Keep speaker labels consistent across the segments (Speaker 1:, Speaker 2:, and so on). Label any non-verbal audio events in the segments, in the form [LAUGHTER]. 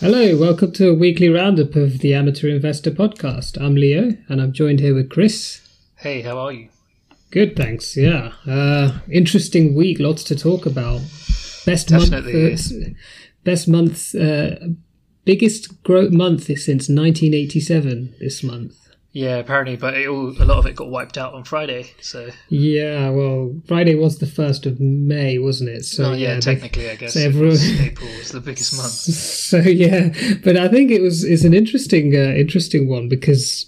Speaker 1: Hello, welcome to a weekly roundup of the Amateur Investor Podcast. I'm Leo, and I'm joined here with Chris.
Speaker 2: Hey, how are you?
Speaker 1: Good, thanks. Yeah, uh, interesting week. Lots to talk about. Best
Speaker 2: Definitely.
Speaker 1: month, uh, best month, uh, biggest growth month since 1987. This month.
Speaker 2: Yeah, apparently, but it all, a lot of it got wiped out on Friday. So,
Speaker 1: Yeah, well, Friday was the first of May, wasn't it? So
Speaker 2: oh, yeah,
Speaker 1: they-
Speaker 2: technically, I guess
Speaker 1: so everyone-
Speaker 2: was [LAUGHS] April was the biggest month.
Speaker 1: So yeah, but I think it was it's an interesting uh, interesting one because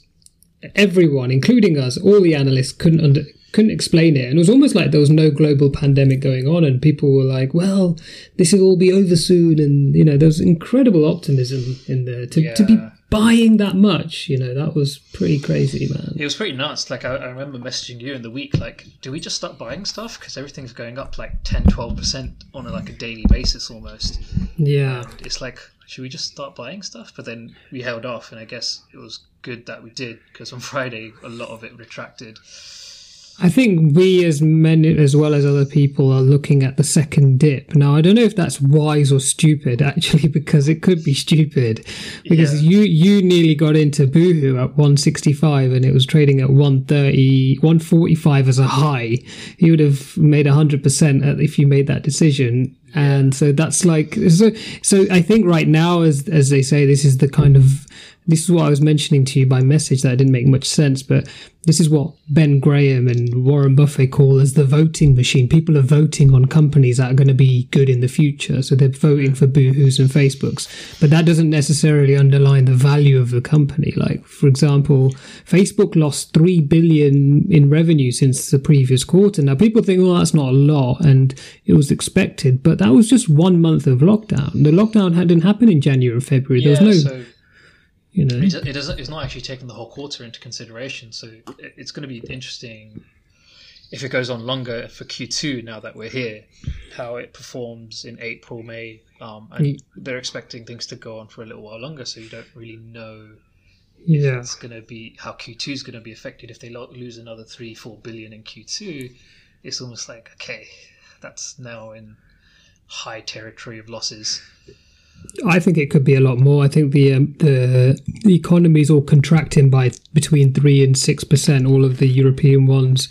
Speaker 1: everyone, including us, all the analysts couldn't under, couldn't explain it, and it was almost like there was no global pandemic going on, and people were like, "Well, this will all be over soon," and you know, there was incredible optimism in there to to be buying that much. You know, that was pretty crazy, man.
Speaker 2: It was pretty nuts. Like, I, I remember messaging you in the week, like, do we just start buying stuff? Because everything's going up like 10, 12% on a, like a daily basis almost.
Speaker 1: Yeah,
Speaker 2: And it's like, should we just start buying stuff? But then we held off, and I guess it was good that we did because on [LAUGHS] Friday, a lot of it retracted.
Speaker 1: I think we, as men as well as other people, are looking at the second dip. Now, I don't know if that's wise or stupid, [LAUGHS] actually, because it could be stupid. Because you you nearly got into Boohoo at 165 and it was trading at 130, 145 as a high. You would have made 100% if you made that decision. And so that's like so. So I think right now, as as they say, this is the kind of this is what I was mentioning to you by message that didn't make much sense, but this is what Ben Graham and Warren Buffett call as the voting machine. People are voting on companies that are going to be good in the future. So they're voting for Boohoo's and Facebook's, but that doesn't necessarily underline the value of the company. Like, for example, Facebook lost 3 billion in revenue since the previous quarter. Now people think, well, that's not a lot and it was expected, but that was just one month of lockdown. The lockdown hadn't happened in January and February. There
Speaker 2: Yeah,
Speaker 1: was no,
Speaker 2: so
Speaker 1: you know.
Speaker 2: It, it doesn't. It's not actually taking the whole quarter into consideration. So it, it's going to be interesting if it goes on longer for Q2. Now that we're here, how it performs in April, May, um, and
Speaker 1: Ye-
Speaker 2: they're expecting things to go on for a little while longer. So you don't really know
Speaker 1: Yeah.
Speaker 2: it's going to be how Q2 is going to be affected. If they lo- lose another three, four billion in Q2, it's almost like okay, that's now in high territory of losses.
Speaker 1: I think it could be a lot more. I think the um, the the economy is all contracting by between three and six percent. All of the European ones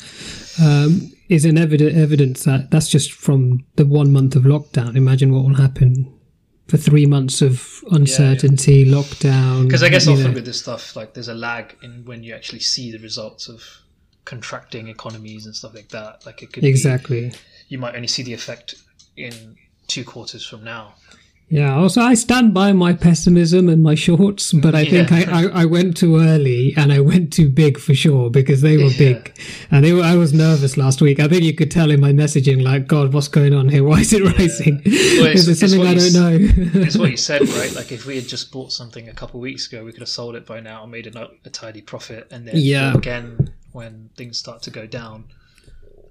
Speaker 1: um, is an evident evidence that that's just from the one month of lockdown. Imagine what will happen for three months of uncertainty, lockdown.
Speaker 2: Because I guess often
Speaker 1: know.
Speaker 2: with this stuff, like there's a lag in when you actually see the results of contracting economies and stuff like that. Like it could be,
Speaker 1: exactly.
Speaker 2: you might only see the effect in two quarters from now.
Speaker 1: Yeah. Also, I stand by my pessimism and my shorts, but I think
Speaker 2: Yeah.
Speaker 1: I, I, I went too early and I went too big for sure because they were
Speaker 2: Yeah.
Speaker 1: big, and they were. I was nervous last week. I think you could tell in my messaging, like, God, what's going on here? [LAUGHS] Why is it rising?
Speaker 2: it's-
Speaker 1: is it something I don't know?
Speaker 2: It's what you [LAUGHS] said, right? Like if we had just bought something a couple of weeks ago, we could have sold it by now and made a, a tidy profit, and then
Speaker 1: Yeah.
Speaker 2: again when things start to go down.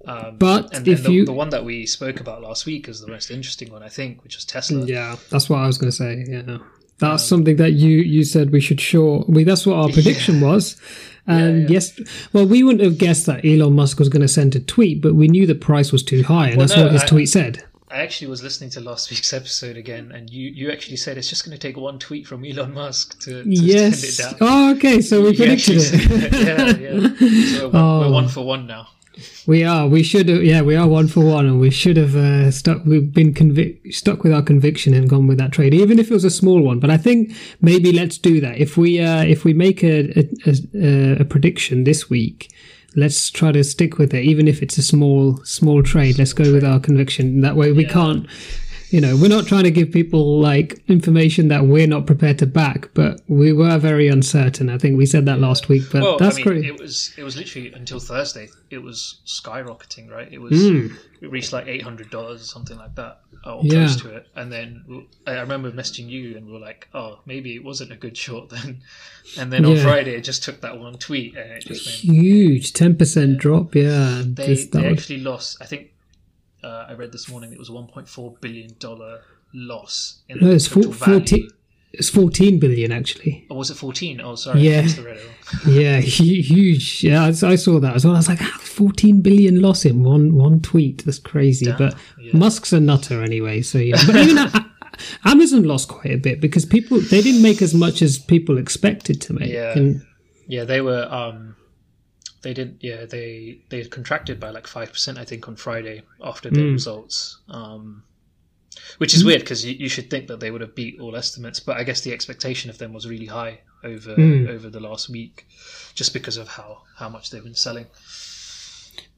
Speaker 2: Um,
Speaker 1: But
Speaker 2: and,
Speaker 1: if
Speaker 2: and the,
Speaker 1: you-
Speaker 2: the one that we spoke about last week is the most interesting one, I think, which was Tesla.
Speaker 1: yeah, that's what I was going to say. Yeah. That's something that you, you said we should short. We, that's what our [LAUGHS] prediction was. And
Speaker 2: yeah.
Speaker 1: yes, well, we wouldn't have guessed that Elon Musk was going to send a tweet, but we knew the price was too high, and
Speaker 2: Well,
Speaker 1: that's
Speaker 2: no,
Speaker 1: what his
Speaker 2: I-
Speaker 1: tweet said.
Speaker 2: I actually was listening to last week's [LAUGHS] episode again, and you, you actually said it's just going to take one tweet from Elon Musk to, to
Speaker 1: Yes.
Speaker 2: send it down.
Speaker 1: Oh, okay. So we
Speaker 2: You
Speaker 1: predicted it.
Speaker 2: said- yeah, yeah. [LAUGHS] So we're, we're
Speaker 1: Oh.
Speaker 2: one for one now.
Speaker 1: We are. We should have. Yeah, we are one for one, and we should have uh, stuck. We've been convic- stuck with our conviction and gone with that trade, even if it was a small one. But I think maybe let's do that. If we uh, if we make a a, a a prediction this week, let's try to stick with it, even if it's a small small trade. Let's go with our conviction. That way, we
Speaker 2: Yeah.
Speaker 1: can't. You know, we're not trying to give people like information that we're not prepared to back, but we were very uncertain. I think we said that last week, but
Speaker 2: Well,
Speaker 1: that's
Speaker 2: I mean,
Speaker 1: great.
Speaker 2: it was it was literally until Thursday. It was skyrocketing, right? It was
Speaker 1: Mm.
Speaker 2: it reached like eight hundred dollars or something like that, or
Speaker 1: Yeah.
Speaker 2: close to it. And then I remember messaging you, and we were like, "Oh, maybe it wasn't a good short then." [LAUGHS] And then on
Speaker 1: Yeah.
Speaker 2: Friday, it just took that one tweet, and it just went.
Speaker 1: huge 10% drop yeah
Speaker 2: They they actually lost. I think uh, I read this morning it was a one point four billion dollar loss in
Speaker 1: no
Speaker 2: the
Speaker 1: it's four, 14 it's 14 billion actually
Speaker 2: Or was it fourteen? Oh, sorry.
Speaker 1: Yeah.
Speaker 2: I missed the red arrow. [LAUGHS]
Speaker 1: yeah [LAUGHS] huge yeah I, I saw that as well i was like ah, 14 billion loss in one one tweet that's crazy
Speaker 2: Damn,
Speaker 1: but
Speaker 2: yeah.
Speaker 1: musk's a nutter anyway so yeah but even at, Amazon lost quite a bit because people they didn't make as much as people expected to make.
Speaker 2: Yeah,
Speaker 1: And
Speaker 2: yeah, they were. Um, they didn't. Yeah, they they contracted by like five percent, I think, on Friday after the
Speaker 1: Mm.
Speaker 2: results. Um, which is weird because you, you should think that they would have beat all estimates, but I guess the expectation of them was really high over
Speaker 1: Mm.
Speaker 2: over the last week, just because of how how much they've been selling.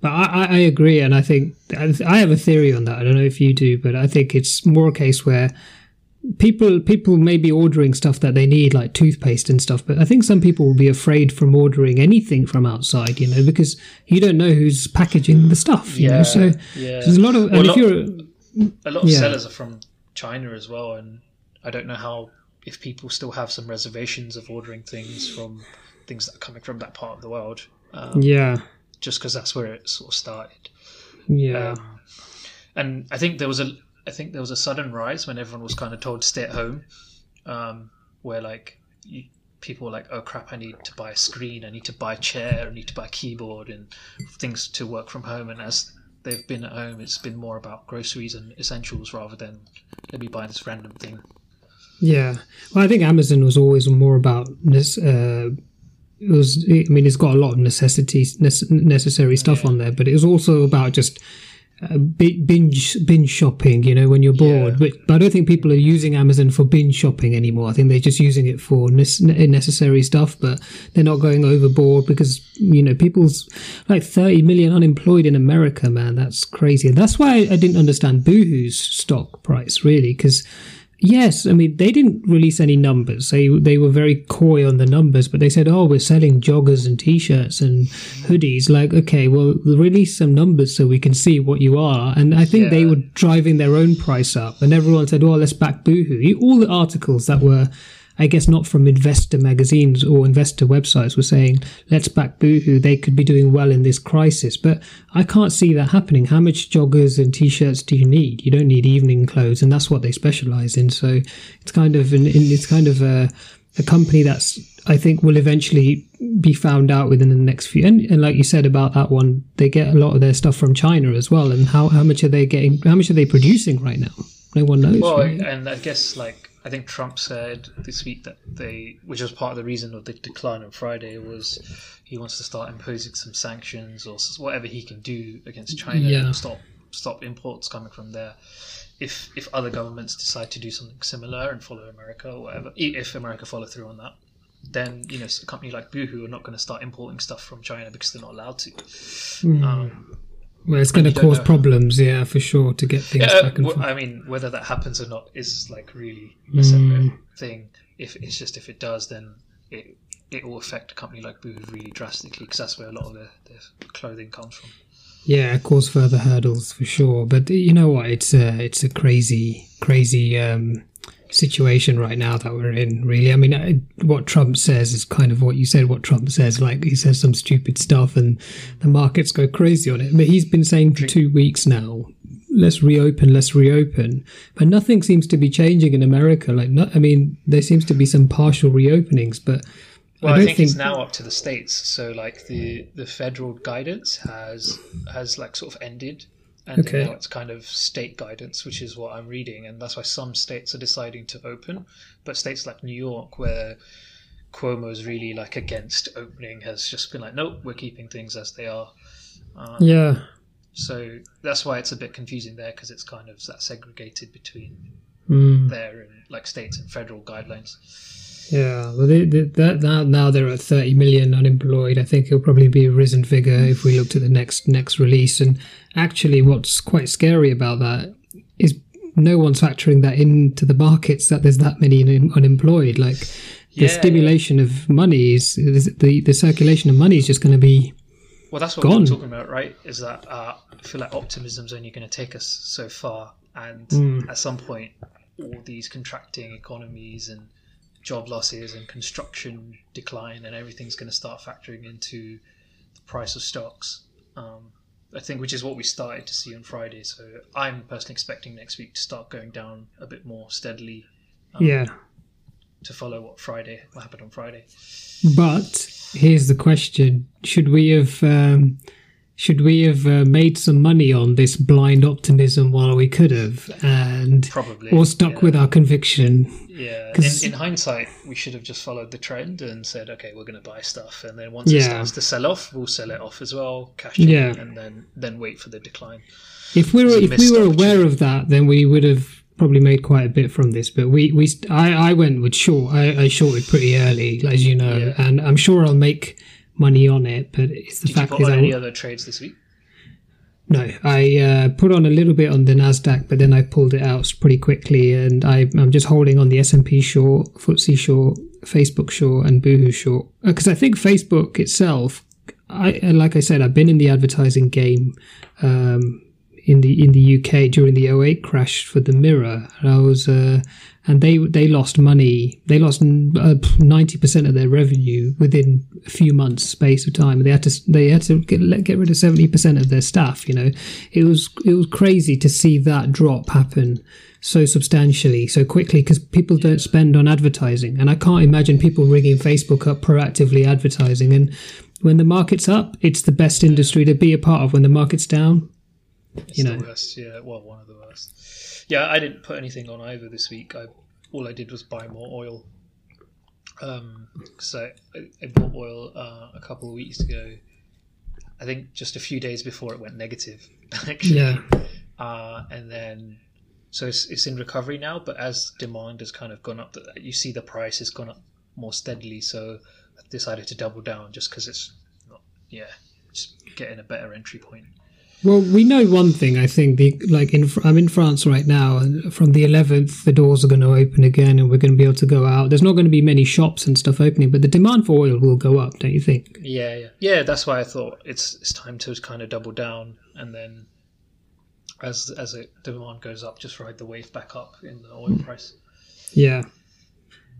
Speaker 1: But I, I I agree, and I think I have a theory on that. I don't know if you do, but I think it's more a case where people people may be ordering stuff that they need, like toothpaste and stuff. But I think some people will be afraid from ordering anything from outside, you know, because you don't know who's packaging the stuff. You know, so
Speaker 2: yeah.
Speaker 1: there's a lot of.
Speaker 2: Well,
Speaker 1: And
Speaker 2: a
Speaker 1: if you're
Speaker 2: a lot of
Speaker 1: Yeah.
Speaker 2: sellers are from China as well, and I don't know how if people still have some reservations of ordering things from things that are coming from that part of the world, um,
Speaker 1: yeah,
Speaker 2: just because that's where it sort of started.
Speaker 1: yeah,
Speaker 2: Um, and I think there was a I think there was a sudden rise when everyone was kind of told to stay at home, um, where like you, people were like, "Oh crap, I need to buy a screen, I need to buy a chair, I need to buy a keyboard and things to work from home." And as they've been at home, it's been more about groceries and essentials rather than let me buy this random thing.
Speaker 1: yeah. Well, I think Amazon was always more about this. Uh, it was. I mean, it's got a lot of necessities, necessary stuff
Speaker 2: Yeah.
Speaker 1: on there, but it was also about just uh, binge binge shopping. You know, when you're bored.
Speaker 2: Yeah.
Speaker 1: But, but I don't think people are using Amazon for binge shopping anymore. I think they're just using it for nece- necessary stuff, but they're not going overboard because you know people's like 30 million unemployed in America. Man, that's crazy. That's why I didn't understand Boohoo's stock price really because. Yes, I mean they didn't release any numbers. They they were very coy on the numbers, but they said, "Oh, we're selling joggers and t-shirts and hoodies." Like, okay, well, release some numbers so we can see what you are. And I think they were driving their own price up, and everyone said, "Oh, let's back Boohoo." All the articles that were, I guess, not from investor magazines or investor websites were saying, "Let's back Boohoo. They could be doing well in this crisis." But I can't see that happening. How much joggers and t-shirts do you need? You don't need evening clothes, and that's what they specialize in. So it's kind of an, it's kind of a, a company that's I think will eventually be found out within the next few. And, and like you said about that one, they get a lot of their stuff from China as well. And how how much are they getting? How much are they producing right now? No one knows.
Speaker 2: Well,
Speaker 1: right?
Speaker 2: and I guess like I think Trump said this week that they, which was part of the reason of the decline on Friday, was he wants to start imposing some sanctions or whatever he can do against China
Speaker 1: Yeah.
Speaker 2: and stop stop imports coming from there. If if other governments decide to do something similar and follow America or whatever, if America follow through on that, then you know a company like Boohoo are not going to start importing stuff from China because they're not allowed to. Um,
Speaker 1: well, it's going to cause problems, yeah, for sure, to get things
Speaker 2: Yeah,
Speaker 1: back and
Speaker 2: w-
Speaker 1: forth.
Speaker 2: I mean, whether that happens or not is like really a
Speaker 1: Mm.
Speaker 2: separate thing. If it's just if it does, then it it will affect a company like Boohoo really drastically because that's where a lot of their, their clothing comes from.
Speaker 1: Yeah, cause further hurdles for sure. But you know what? It's a it's a crazy crazy um, situation right now that we're in. Really, I mean, I, what Trump says is kind of what you said. What Trump says, like he says some stupid stuff, and the markets go crazy on it. But he's been saying for two weeks now, let's reopen, let's reopen. But nothing seems to be changing in America. Like, no, I mean, there seems to be some partial reopenings, but
Speaker 2: Well, I,
Speaker 1: don't
Speaker 2: think, it's now up to the states. So like the the federal guidance has has like sort of ended, and
Speaker 1: Okay.
Speaker 2: now it's kind of state guidance, which is what I'm reading, and that's why some states are deciding to open, but states like New York, where Cuomo is really like against opening, has just been like, nope, we're keeping things as they are. Um,
Speaker 1: yeah.
Speaker 2: So that's why it's a bit confusing there because it's kind of that segregated between
Speaker 1: Mm.
Speaker 2: there and like states and federal guidelines.
Speaker 1: Yeah, well, they, they, that now now they're at 30 million unemployed. I think it'll probably be a risen figure if we look to the next next release. And actually, what's quite scary about that is no one's factoring that into the markets that there's that many unemployed. Like the
Speaker 2: Yeah,
Speaker 1: stimulation of money is is- the the circulation of money is just going to be
Speaker 2: Well, that's what
Speaker 1: Gone.
Speaker 2: we're talking about, right? Is that uh, I feel like optimism's only going to take us so far, and
Speaker 1: Mm.
Speaker 2: at some point, all these contracting economies and job losses and construction decline and everything's going to start factoring into the price of stocks. Um, I think, which is what we started to see on Friday. So I'm personally expecting next week to start going down a bit more steadily Um,
Speaker 1: yeah.
Speaker 2: to follow what Friday, what happened on Friday.
Speaker 1: But here's the question: Should we have um, should we have uh, made some money on this blind optimism while we could have, and
Speaker 2: Probably,
Speaker 1: or stuck
Speaker 2: yeah.
Speaker 1: with our conviction?
Speaker 2: Yeah, in, in hindsight, we should have just followed the trend and said, okay, we're going to buy stuff, and then once it starts to sell off, we'll sell it off as well, cash in,
Speaker 1: Yeah.
Speaker 2: and then then wait for the decline.
Speaker 1: If we were if we were aware of that, then we would have probably made quite a bit from this. But we we I I went with short. I, I shorted pretty early, as you know,
Speaker 2: Yeah.
Speaker 1: and I'm sure I'll make money on it. But it's the
Speaker 2: Did you
Speaker 1: fact
Speaker 2: put
Speaker 1: is,
Speaker 2: on any other trades this week?
Speaker 1: no, I uh, put on a little bit on the Nasdaq, but then I pulled it out pretty quickly, and I I'm just holding on the S and P short, FTSE short, Facebook short, and Boohoo short because I think Facebook itself. I like I said, I've been in the advertising game. Um, in the in the UK during the 08 crash for the Mirror. And I was uh, and they they lost money. They lost ninety percent of their revenue within a few months space of time. They had to they had to get, get rid of seventy percent of their staff. You know, it was it was crazy to see that drop happen so substantially so quickly because people don't spend on advertising and i can't imagine people ringing facebook up proactively advertising and when the market's up it's the best industry to be a part of when the market's down
Speaker 2: It's
Speaker 1: You
Speaker 2: the worst, yeah. Well, one of the worst. Yeah, I didn't put anything on either this week. I all I did was buy more oil. Um, so I, I, I bought oil uh, a couple of weeks ago. I think just a few days before it went negative. [LAUGHS] Actually.
Speaker 1: yeah
Speaker 2: Uh, and then so it's, it's in recovery now. But as demand has kind of gone up, you see the price has gone up more steadily. So I decided to double down just because it's not, yeah, just getting a better entry point.
Speaker 1: Well, we know one thing. I think the like in I'm in France right now, and from the 11th, the doors are going to open again, and we're going to be able to go out. There's not going to be many shops and stuff opening, but the demand for oil will go up, don't you think?
Speaker 2: Yeah, yeah, yeah. That's why I thought it's it's time to kind of double down, and then as as it demand goes up, just ride the wave back up in the oil price.
Speaker 1: Yeah,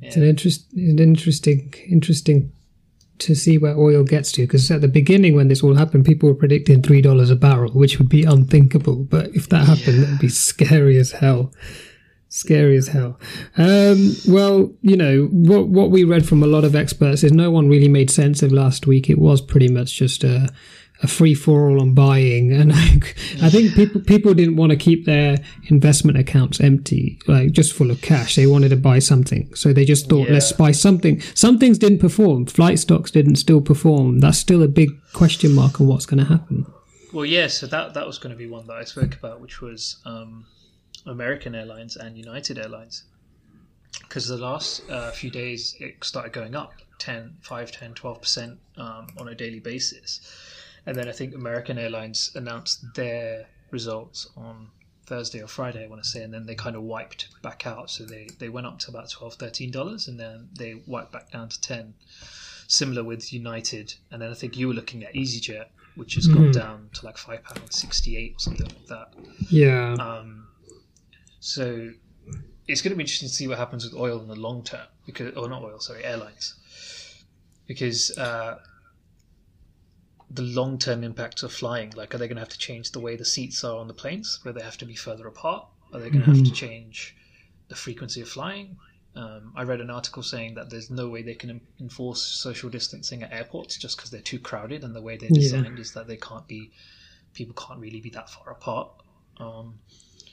Speaker 1: it's an
Speaker 2: Yeah,
Speaker 1: interest, an interesting, interesting to see where oil gets to. Because at the beginning, when this all happened, people were predicting three dollars a barrel, which would be unthinkable. But if that happened,
Speaker 2: Yeah.
Speaker 1: that'd be scary as hell. Scary as hell. Um, well, you know what what we read from a lot of experts is no one really made sense of last week. It was pretty much just a a free for all on buying, I, think people people didn't want to keep their investment accounts empty, like just full of cash. They wanted to buy something, so they just thought, let's buy something. Some things didn't perform. Flight stocks didn't still perform. That's still a big question mark on what's going to happen.
Speaker 2: Well, yeah. So that that was going to be one that I spoke about, which was um, American Airlines and United Airlines. Because the last uh, few days it started going up 10, 5, 10, 12% um, on a daily basis. And then I think American Airlines announced their results on Thursday or Friday, I want to say, and then they kind of wiped back out. So they, they went up to about $12, $13, and then they wiped back down to 10 Similar with United. And then I think you were looking at EasyJet, which has gone
Speaker 1: Mhm.
Speaker 2: down to like £5.68 or something like that.
Speaker 1: Yeah,
Speaker 2: Um, so it's going to be interesting to see what happens with oil in the long term, because or not oil, sorry, airlines, because uh, the long term impacts of flying, like, are they going to have to change the way the seats are on the planes, where they have to be further apart? Are they going to have to change the frequency of flying? Um, I read an article saying that there's no way they can enforce social distancing at airports just because they're too crowded, and the way they're
Speaker 1: Yeah.
Speaker 2: designed is that they can't be, people can't really be that far apart. Um,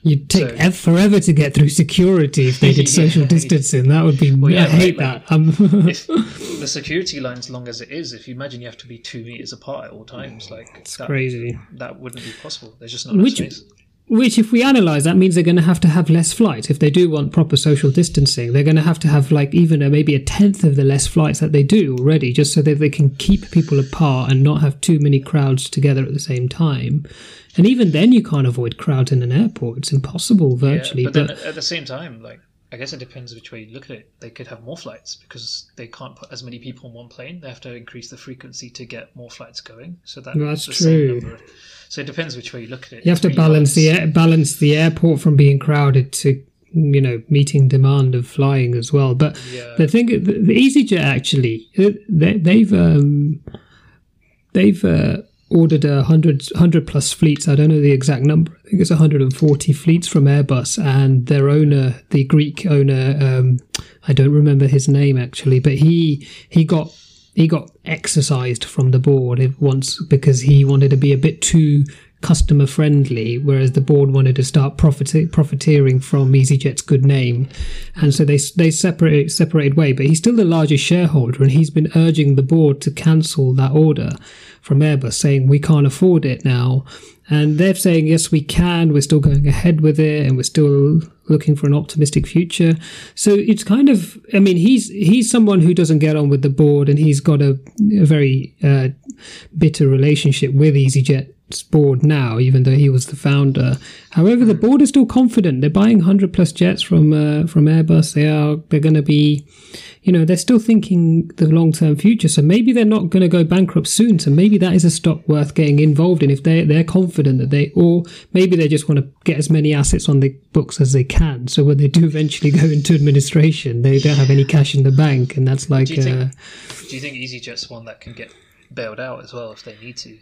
Speaker 1: you'd take
Speaker 2: so-
Speaker 1: forever to get through security if they did [LAUGHS] social
Speaker 2: Yeah.
Speaker 1: distancing. That would be.
Speaker 2: Well, yeah,
Speaker 1: I hate that. Um,
Speaker 2: if [LAUGHS] the security line's long as it is, if you imagine you have to be two meters apart at all times, like
Speaker 1: it's
Speaker 2: that,
Speaker 1: crazy.
Speaker 2: that wouldn't be possible. There's just not enough
Speaker 1: Which-
Speaker 2: space.
Speaker 1: Which, if we analyze, that means they're going to have to have less flights. If they do want proper social distancing, they're going to have to have like even a, maybe a tenth of the less flights that they do already, just so that they can keep people apart and not have too many crowds together at the same time. And even then, you can't avoid crowds in an airport. It's impossible virtually.
Speaker 2: Yeah,
Speaker 1: but
Speaker 2: but then at the same time, like I guess it depends which way you look at it. They could have more flights because they can't put as many people on one plane. They have to increase the frequency to get more flights going. So that
Speaker 1: that's
Speaker 2: the
Speaker 1: true.
Speaker 2: of- so it depends which way you look at it.
Speaker 1: you have
Speaker 2: It's
Speaker 1: to
Speaker 2: really
Speaker 1: balance the air, balance the airport from being crowded to you know meeting demand of flying as well. But
Speaker 2: Yeah.
Speaker 1: the thing, the, the EasyJet actually, uh, they, they've um, they've uh, ordered a hundred hundred plus fleets. I don't know the exact number. I think it's 140 fleets from Airbus, and their owner, the Greek owner, um, I don't remember his name actually, but he he got he got exercised from the board once because he wanted to be a bit too customer friendly, whereas the board wanted to start profit- profiteering from EasyJet's good name, and so they they separated separated way. But he's still the largest shareholder, and he's been urging the board to cancel that order from Airbus, saying we can't afford it now. And they're saying yes, we can. We're still going ahead with it, and we're still looking for an optimistic future. So it's kind of, I mean, he's he's someone who doesn't get on with the board, and he's got a, a very uh, bitter relationship with EasyJet board now, even though he was the founder. However, the board is still confident. They're buying hundred plus jets from uh, from Airbus. They are they're going to be, you know, they're still thinking the long term future. So maybe they're not going to go bankrupt soon. So maybe that is a stock worth getting involved in if they they're confident that they or maybe they just want to get as many assets on the books as they can. So when they do eventually go into administration, they don't have any cash in the bank, and that's like.
Speaker 2: Do you think,
Speaker 1: uh,
Speaker 2: do you think EasyJet's one that can get bailed out as well if they need to?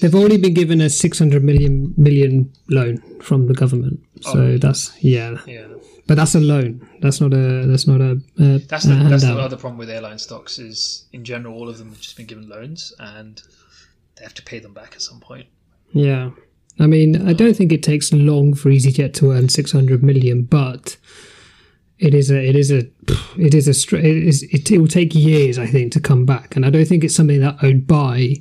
Speaker 1: They've already been given a 600 million million loan from the government. So
Speaker 2: Oh.
Speaker 1: that's yeah.
Speaker 2: Yeah.
Speaker 1: But that's a loan. That's not a that's not a, a
Speaker 2: That's the,
Speaker 1: a
Speaker 2: that's the other problem with airline stocks is in general all of them have just been given loans and they have to pay them back at some point.
Speaker 1: Yeah. I mean, I don't think it takes long for EasyJet to earn 600 million, but it is a it is a it is a it is it, it will take years I think to come back and I don't think it's something that I'd buy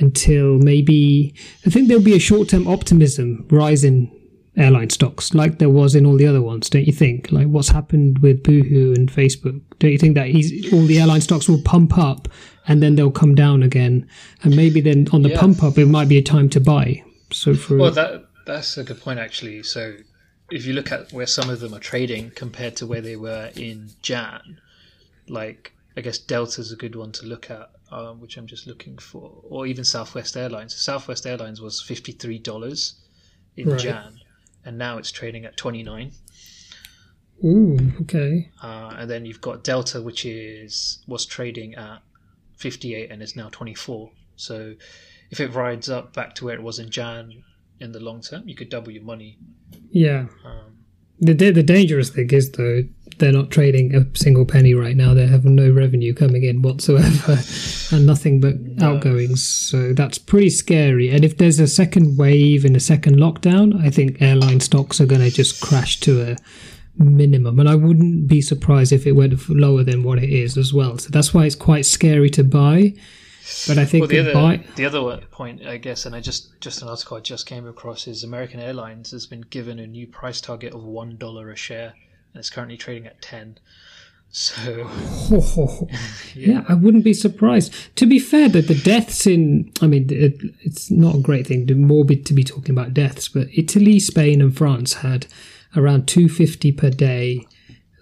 Speaker 1: until maybe I think there'll be a short-term optimism rise in airline stocks like there was in all the other ones don't you think? Like what's happened with Boohoo and Facebook? Don't you think that all the airline stocks will pump up and then they'll come down again? And maybe then on the
Speaker 2: Yeah.
Speaker 1: pump up it might be a time to buy. So for
Speaker 2: Well, that that's a good point actually. So if you look at where some of them are trading compared to where they were in Jan, like I guess Delta's a good one to look at, um, which I'm just looking for, or even Southwest Airlines. Southwest Airlines was fifty three dollars in
Speaker 1: Right.
Speaker 2: Jan, and now it's trading at twenty nine.
Speaker 1: Ooh, okay.
Speaker 2: Uh, and then you've got Delta, which is was trading at 58 and is now 24. So if it rides up back to where it was in Jan in the long term, you could double your money.
Speaker 1: Yeah.
Speaker 2: Um,
Speaker 1: The the dangerous thing is though they're not trading a single penny right now. They have no revenue coming in whatsoever, [LAUGHS] and nothing but outgoings. So that's pretty scary. And if there's a second wave and a second lockdown, I think airline stocks are going to just crash to a minimum. And I wouldn't be surprised if it went lower than what it is as well. So that's why it's quite scary to buy. But I think
Speaker 2: well, the
Speaker 1: the
Speaker 2: other
Speaker 1: buy.
Speaker 2: the other point, I guess, and I just just an article I just came across is American Airlines has been given a new price target of one dollar a share, and it's currently trading at 10. So [LAUGHS]
Speaker 1: yeah, I wouldn't be surprised. To be fair, that the deaths in, I mean, it, it's not a great thing, to morbid to be talking about deaths, but Italy, Spain, and France had around 250 per day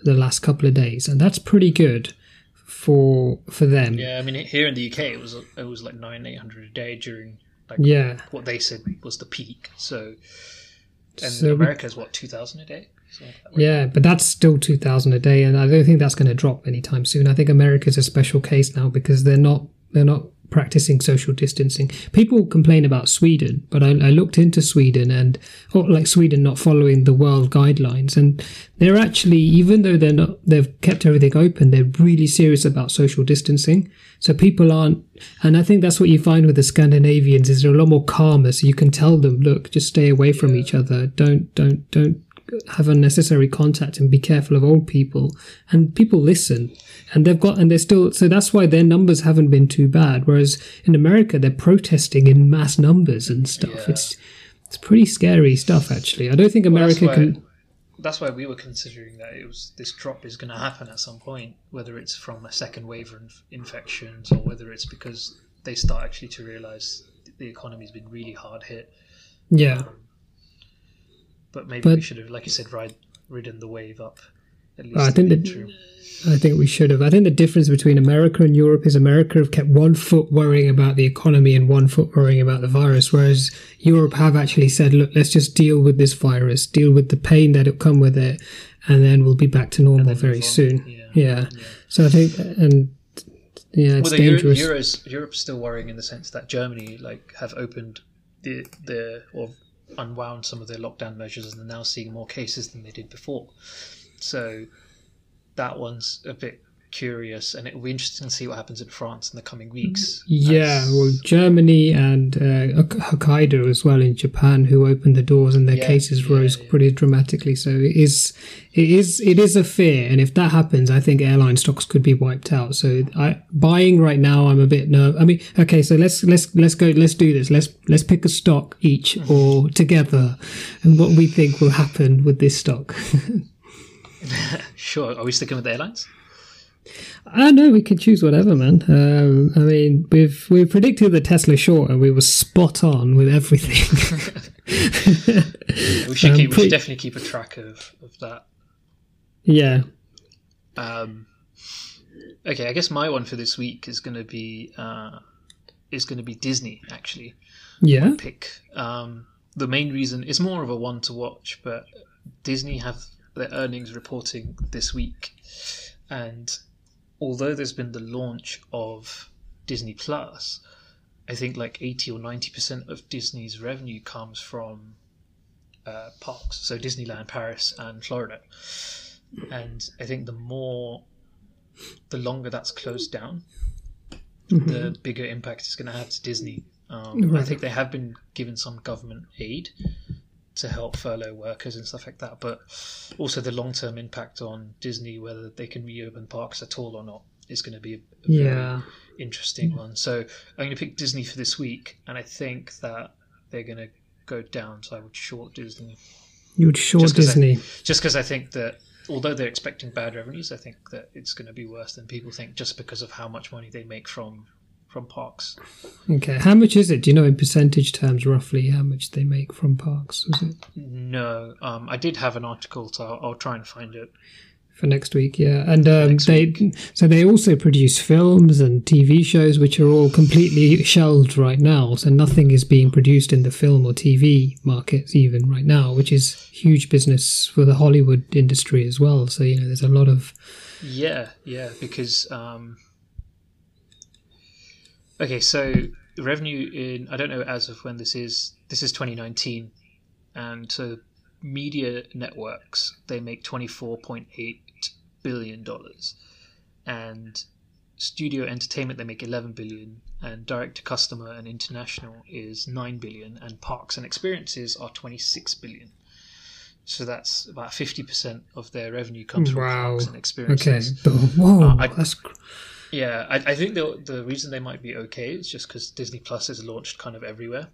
Speaker 1: the last couple of days, and that's pretty good for for them.
Speaker 2: yeah, I mean here in the UK it was it was like nine eight hundred a day during like
Speaker 1: Yeah.
Speaker 2: what they said was the peak. So, and
Speaker 1: So we-
Speaker 2: America's what two thousand a day. Something like that, right?
Speaker 1: Yeah, but that's still 2000 a day and I don't think that's going to drop anytime soon. I think America's a special case now because they're not they're not practicing social distancing. People complain about Sweden, but I, I looked into Sweden and or like Sweden not following the world guidelines and they're actually even though they're not they've kept everything open, they're really serious about social distancing. So people aren't and I think that's what you find with the Scandinavians is they're a lot more calmer so you can tell them, look, just stay away from each other. Don't don't don't have unnecessary contact and be careful of old people and people listen. And they've got and they're still so that's why their numbers haven't been too bad. Whereas in america they're protesting in mass numbers and stuff.
Speaker 2: Yeah.
Speaker 1: it's it's pretty scary stuff actually. I don't think
Speaker 2: Well,
Speaker 1: america
Speaker 2: that's why,
Speaker 1: can
Speaker 2: That's why we were considering that it was this drop is going to happen at some point, whether it's from a second wave of infections or whether it's because they start actually to realize the economy's been really hard hit.
Speaker 1: yeah um,
Speaker 2: But maybe
Speaker 1: But-
Speaker 2: we should have, like you said, ride ridden the wave up. At least
Speaker 1: I think
Speaker 2: the
Speaker 1: that-
Speaker 2: interim.
Speaker 1: I think we should have. I think the difference between America and Europe is America have kept one foot worrying about the economy and one foot worrying about the virus, whereas Europe have actually said, look, let's just deal with this virus, deal with the pain that'll come with it, and then we'll be back to normal very soon.
Speaker 2: Yeah.
Speaker 1: Yeah. So I think, and yeah, it's
Speaker 2: well, Euro-
Speaker 1: dangerous.
Speaker 2: Euro's Europe's still worrying in the sense that Germany like have opened the the or unwound some of their lockdown measures and they're now seeing more cases than they did before. So that one's a bit curious, and it will be interesting to see what happens in France in the coming weeks.
Speaker 1: Yeah, well, Germany and uh, Hokkaido as well in Japan, who opened the doors and their
Speaker 2: Yeah,
Speaker 1: cases
Speaker 2: yeah,
Speaker 1: rose
Speaker 2: yeah.
Speaker 1: pretty dramatically. So it is, it is, it is a fear, and if that happens, I think airline stocks could be wiped out. So I buying right now, I'm a bit nervous. I mean, okay, so let's let's let's go, let's do this. Let's let's pick a stock each
Speaker 2: Mm-hmm.
Speaker 1: or together, and what we think will happen with this stock. [LAUGHS] [LAUGHS]
Speaker 2: sure. Are we sticking with the airlines?
Speaker 1: I know we could choose whatever, man. Um, I mean, we've we predicted the Tesla short, and we were spot on with everything. [LAUGHS]
Speaker 2: We should
Speaker 1: Um,
Speaker 2: keep. We should definitely keep a track of of that.
Speaker 1: yeah,
Speaker 2: Um, okay, I guess my one for this week is going to be uh, is going to be Disney. Actually,
Speaker 1: yeah,
Speaker 2: pick. Um, the main reason is more of a one to watch, but Disney have their earnings reporting this week, and although there's been the launch of Disney Plus, I think like eighty or ninety percent of Disney's revenue comes from uh, parks, so Disneyland, Paris, and Florida, and I think the more, the longer that's closed down, the bigger impact it's going to have to Disney. Um, I think they have been given some government aid to help furlough workers and stuff like that, but also the long term impact on Disney, whether they can reopen parks at all or not, is going to be a,
Speaker 1: yeah.
Speaker 2: interesting one. So I'm going to pick Disney for this week, and I think that they're going to go down. So I would short Disney
Speaker 1: You would short
Speaker 2: Just 'cause I-
Speaker 1: Disney.
Speaker 2: just because I think that although they're expecting bad revenues, I think that it's going to be worse than people think, just because of how much money they make from from parks.
Speaker 1: Okay, how much is it? Do you know in percentage terms roughly how much they make from parks? Was it
Speaker 2: No, um, I did have an article, so I'll, I'll try and find it.
Speaker 1: for next week? Yeah, and um, they so they also produce films and TV shows which are all completely [LAUGHS] shelved right now. So nothing is being produced in the film or TV markets even right now, which is huge business for the Hollywood industry as well. So you know, there's a lot of
Speaker 2: Yeah, yeah, because um, okay, so revenue in I don't know as of when this is. This is 2019, and so media networks they make 24.8 billion dollars, and studio entertainment they make 11 billion, and direct to customer and international is 9 billion, and parks and experiences are 26 billion. So that's about 50% of their revenue comes from parks and experiences. okay.
Speaker 1: Whoa,
Speaker 2: Uh, I-
Speaker 1: that's cr-
Speaker 2: Yeah, I, I think the the reason they might be okay is just because Disney Plus is launched kind of everywhere.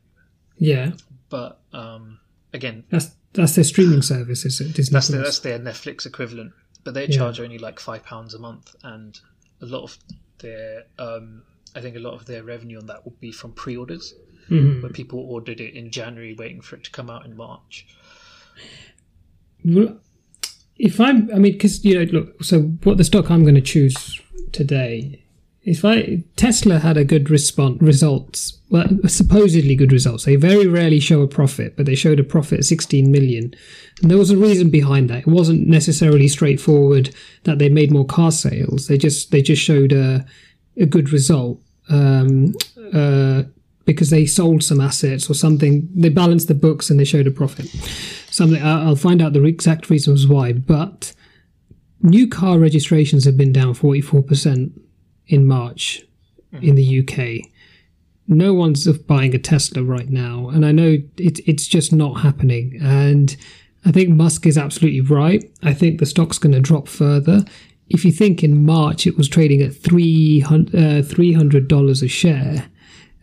Speaker 1: yeah.
Speaker 2: But um, again,
Speaker 1: That's that's their streaming service, is it? Disney
Speaker 2: that's the,
Speaker 1: Plus?
Speaker 2: that's their Netflix equivalent. But they
Speaker 1: Yeah.
Speaker 2: charge only like five pounds a month, and a lot of their um, I think a lot of their revenue on that will be from pre-orders,
Speaker 1: Mhm.
Speaker 2: where people ordered it in January, waiting for it to come out in March.
Speaker 1: Well, if I'm, I mean, because you know, look. So what the stock I'm going to choose today, if I Tesla had a good response results, well, supposedly good results. They very rarely show a profit, but they showed a profit of 16 million, and there was a reason behind that. It wasn't necessarily straightforward that they made more car sales. They just they just showed a a good result. Um, uh, because they sold some assets or something. They balanced the books and they showed a profit. Something I'll find out the exact reasons why. But new car registrations have been down forty four percent in March in the UK. No one's buying a Tesla right now, and I know it, it's just not happening. And I think Musk is absolutely right. I think the stock's going to drop further. If you think in March it was trading at three uh, hundred dollars a share,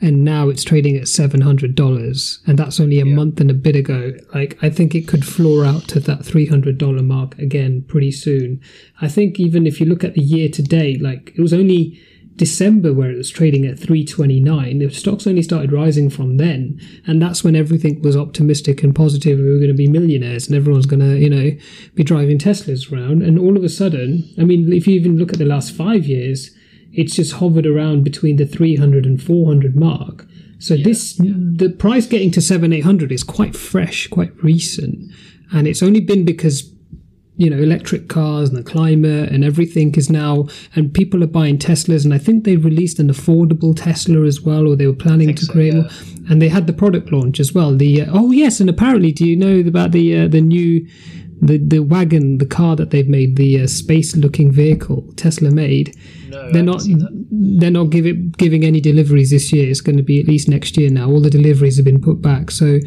Speaker 1: and now it's trading at seven hundred dollars, and that's only a month and a bit ago. Like I think it could floor out to that three hundred dollar mark again pretty soon. I think even if you look at the year to date, like it was only December where it was trading at 329. The stocks only started rising from then, and that's when everything was optimistic and positive. We were going to be millionaires, and everyone's going to, you know, be driving Teslas around. And all of a sudden, I mean, if you even look at the last five years, it's just hovered around between the 300 and 400 mark. So this, the price getting to seven, eight hundred is quite fresh, quite recent, and it's only been because you know electric cars and the climate and everything is now and people are buying teslas and i think they released an affordable tesla as well or they were planning to
Speaker 2: so,
Speaker 1: create
Speaker 2: yeah.
Speaker 1: one and they had the product launch as well the uh, oh yes and apparently do you know about the uh, the new the the wagon, the car that they've made, the uh, space-looking vehicle Tesla made.
Speaker 2: No,
Speaker 1: they're not
Speaker 2: haven't seen that.
Speaker 1: they're not giving giving any deliveries this year. It's going to be at least next year now. All the deliveries have been put back. So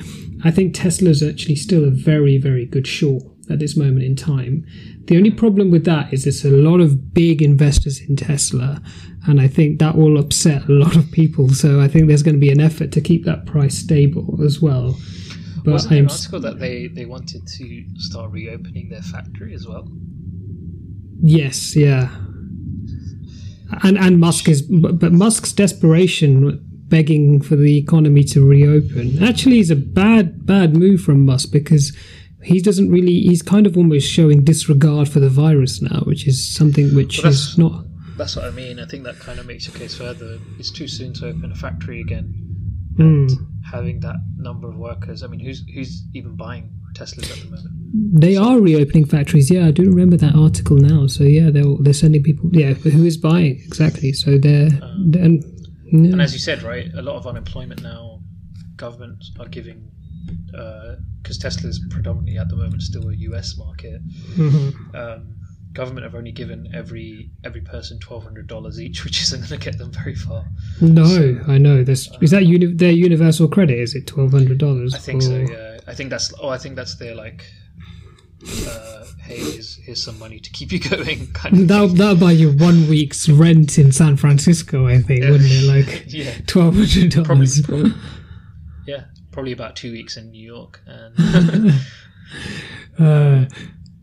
Speaker 1: I think Tesla's actually still a very very good short at this moment in time. The only problem with that is there's a lot of big investors in Tesla, and I think that will upset a lot of people. So I think there's going to be an effort to keep that price stable as well. But
Speaker 2: Wasn't there
Speaker 1: I'm
Speaker 2: an article that they, they wanted to start reopening their factory as well?
Speaker 1: Yes, yeah. And and Musk is, but, but Musk's desperation, begging for the economy to reopen, actually is a bad bad move from Musk because he doesn't really. He's kind of almost showing disregard for the virus now, which is something which
Speaker 2: Well,
Speaker 1: is not.
Speaker 2: That's what I mean. I think that kind of makes your case further. It's too soon to open a factory again, and
Speaker 1: Mm.
Speaker 2: Having that number of workers. I mean, who's who's even buying Teslas at the moment?
Speaker 1: They are reopening factories. Yeah, I do remember that article now. So yeah, they're they're sending people. Yeah, but who is buying exactly? So they're, they're and, yeah.
Speaker 2: And as you said, right, a lot of unemployment now. Governments are giving because Tesla is predominantly at the moment still a U.S. market.
Speaker 1: Mhm.
Speaker 2: Um, government have only given every every person twelve hundred dollars each, [LAUGHS] which isn't going to get them very far.
Speaker 1: No, I know. There's, is that uni- their universal credit? Is it twelve hundred dollars?
Speaker 2: I think so. Yeah, I think that's. Oh, I think that's their like. Uh, hey, here's, here's some money to keep you [LAUGHS] going. Kind of.
Speaker 1: That that'll buy you one week's rent in San Francisco, I think,
Speaker 2: Yeah.
Speaker 1: wouldn't it? Like [LAUGHS]
Speaker 2: yeah,
Speaker 1: twelve hundred dollars.
Speaker 2: yeah, probably about two weeks in New York, and
Speaker 1: Uh,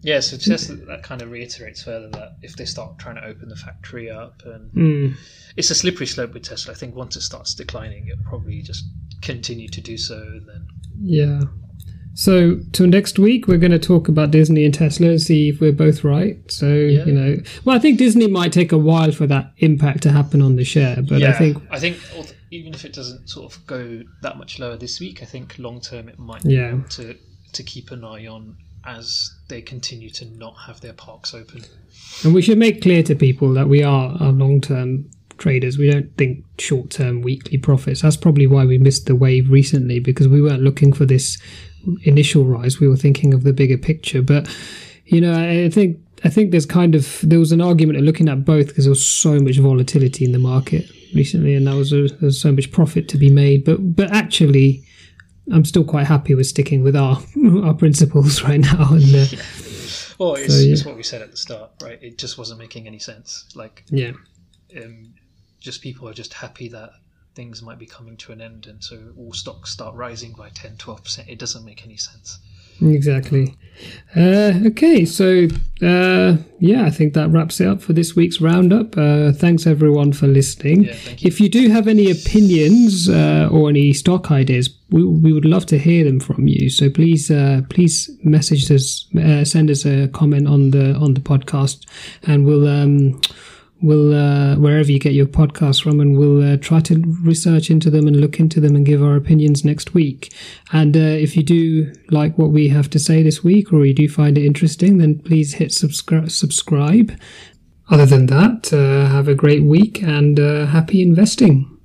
Speaker 2: yeah, so just that kind of reiterates further that if they start trying to open the factory up, and
Speaker 1: mm,
Speaker 2: it's a slippery slope with Tesla. I think once it starts declining, it'll probably just continue to do so, and then
Speaker 1: yeah. So till next week, we're going to talk about Disney and Tesla and see if we're both right. So
Speaker 2: Yeah.
Speaker 1: you know, well, I think Disney might take a while for that impact to happen on the share, but I think
Speaker 2: I think even if it doesn't sort of go that much lower this week, I think long term it might
Speaker 1: Yeah.
Speaker 2: be to to keep an eye on as they continue to not have their parks open.
Speaker 1: And we should make clear to people that we are, long term traders. We don't think short term weekly profits. That's probably why we missed the wave recently because we weren't looking for this initial rise. We were thinking of the bigger picture. But, you know, I think. I think there's kind of there was an argument of looking at both because there was so much volatility in the market recently, and that was a, there was so much profit to be made. But but actually, I'm still quite happy with sticking with our [LAUGHS] our principles [LAUGHS] right now. And uh,
Speaker 2: Well, it's,
Speaker 1: So, yeah.
Speaker 2: it's what we said at the start, right? It just wasn't making any sense. Like,
Speaker 1: yeah,
Speaker 2: um, just people are just happy that things might be coming to an end, and so all stocks start rising by 10, 12 percent. It doesn't make any sense.
Speaker 1: Exactly. Uh, okay, so uh, yeah, I think that wraps it up for this week's roundup. Uh, thanks everyone for listening.
Speaker 2: Yeah, you.
Speaker 1: If you do have any opinions uh, or any stock ideas, we, we would love to hear them from you. So please, uh, please message us, uh, send us a comment on the on the podcast, and we'll. Um, We'll uh, wherever you get your podcasts from, and we'll uh, try to research into them and look into them and give our opinions next week. And uh, if you do like what we have to say this week, or you do find it interesting, then please hit subscri- subscribe. Other than that, uh, have a great week and uh, happy investing.